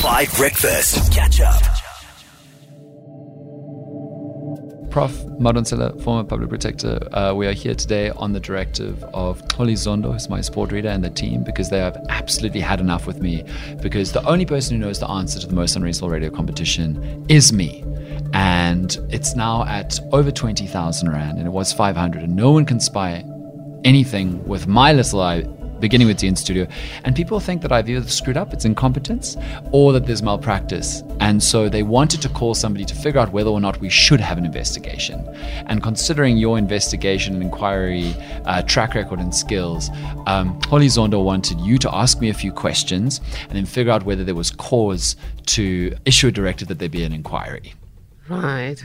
Five Breakfast. Catch up. Prof. Madonsela, former public protector, uh, we are here today on the directive of Holly Zondo, who's my sport reader, and the team because they have absolutely had enough with me. Because the only person who knows the answer to the most unreasonable radio competition is me. And it's now at over 20,000 Rand, and it was 500, and no one can spy anything with my little eye beginning with Dean Studio. And people think that I've either screwed up, it's incompetence, or that there's malpractice. And so they wanted to call somebody to figure out whether or not we should have an investigation. And considering your investigation and inquiry uh, track record and skills, um, Holly Zondo wanted you to ask me a few questions and then figure out whether there was cause to issue a directive that there be an inquiry. Right.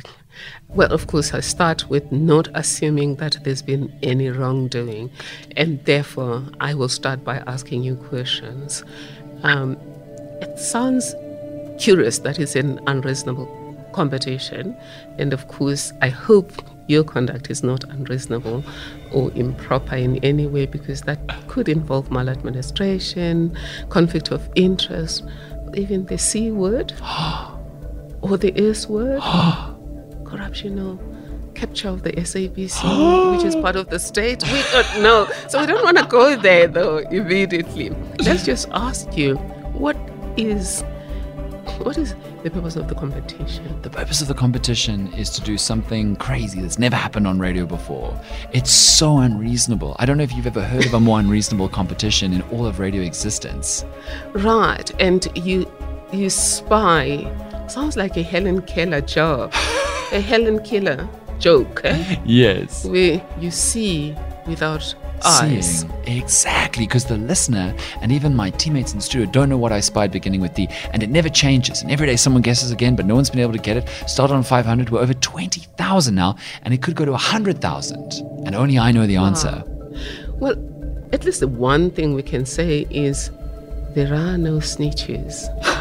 Well, of course, I start with not assuming that there's been any wrongdoing, and therefore I will start by asking you questions. Um, it sounds curious that it's an unreasonable competition, and of course, I hope your conduct is not unreasonable or improper in any way because that could involve maladministration, conflict of interest, even the C word or the S word ah. corruptional capture of the SABC, which is part of the state. We don't know. So we don't want to go there though immediately. Let's just ask you, what is what is the purpose of the competition? The purpose of the competition is to do something crazy that's never happened on radio before. It's so unreasonable. I don't know if you've ever heard of a more unreasonable competition in all of radio existence. Right, and you you spy. Sounds like a Helen Keller job. a Helen Keller joke. Eh? Yes. Where you see without eyes. Seeing. Exactly, because the listener and even my teammates in the studio don't know what I spied beginning with D, and it never changes. And every day someone guesses again, but no one's been able to get it. Started on 500, we're over 20,000 now, and it could go to 100,000. And only I know the answer. Well, at least the one thing we can say is there are no snitches.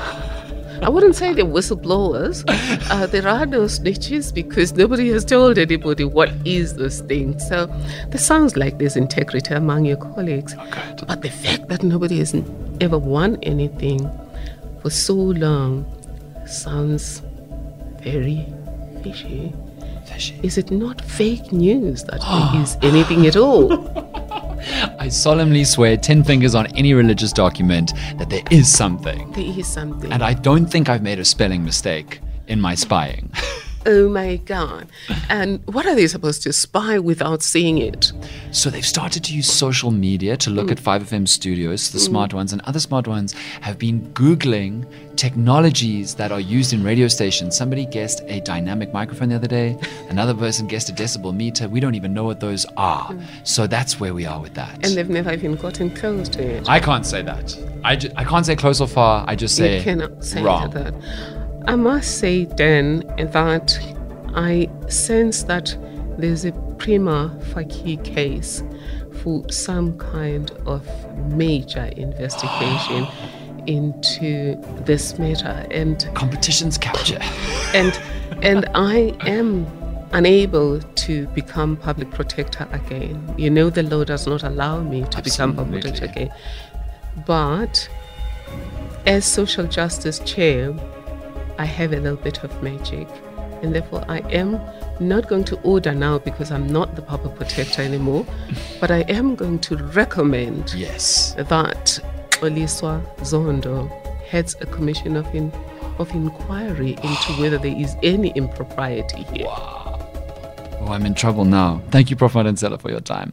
I wouldn't say they're whistleblowers. Uh, there are no snitches because nobody has told anybody what is this thing. So this sounds like there's integrity among your colleagues. Okay. But the fact that nobody has ever won anything for so long sounds very fishy. Fishy. Is it not fake news that there is anything at all? I solemnly swear 10 fingers on any religious document that there is something. There is something. And I don't think I've made a spelling mistake in my spying. oh my God. And what are they supposed to spy without seeing it? So they've started to use social media to look at mm. 5FM studios, the mm. smart ones, and other smart ones have been Googling technologies that are used in radio stations. Somebody guessed a dynamic microphone the other day, another person guessed a decibel meter. We don't even know what those are. Mm. So that's where we are with that. And they've never even gotten close to it. I can't say that. I, ju- I can't say close or far. I just say you cannot say wrong. that. I must say then that I sense that there's a prima facie case for some kind of major investigation into this matter and Competitions capture. and and I am unable to become public protector again. You know the law does not allow me to become public protector again. But as social justice chair, I have a little bit of magic. And therefore I am not going to order now because I'm not the public protector anymore, but I am going to recommend Yes. that Oliswa Zondo heads a commission of, in, of inquiry into whether there is any impropriety here. Oh, I'm in trouble now. Thank you, Prof. Madonsela, for your time.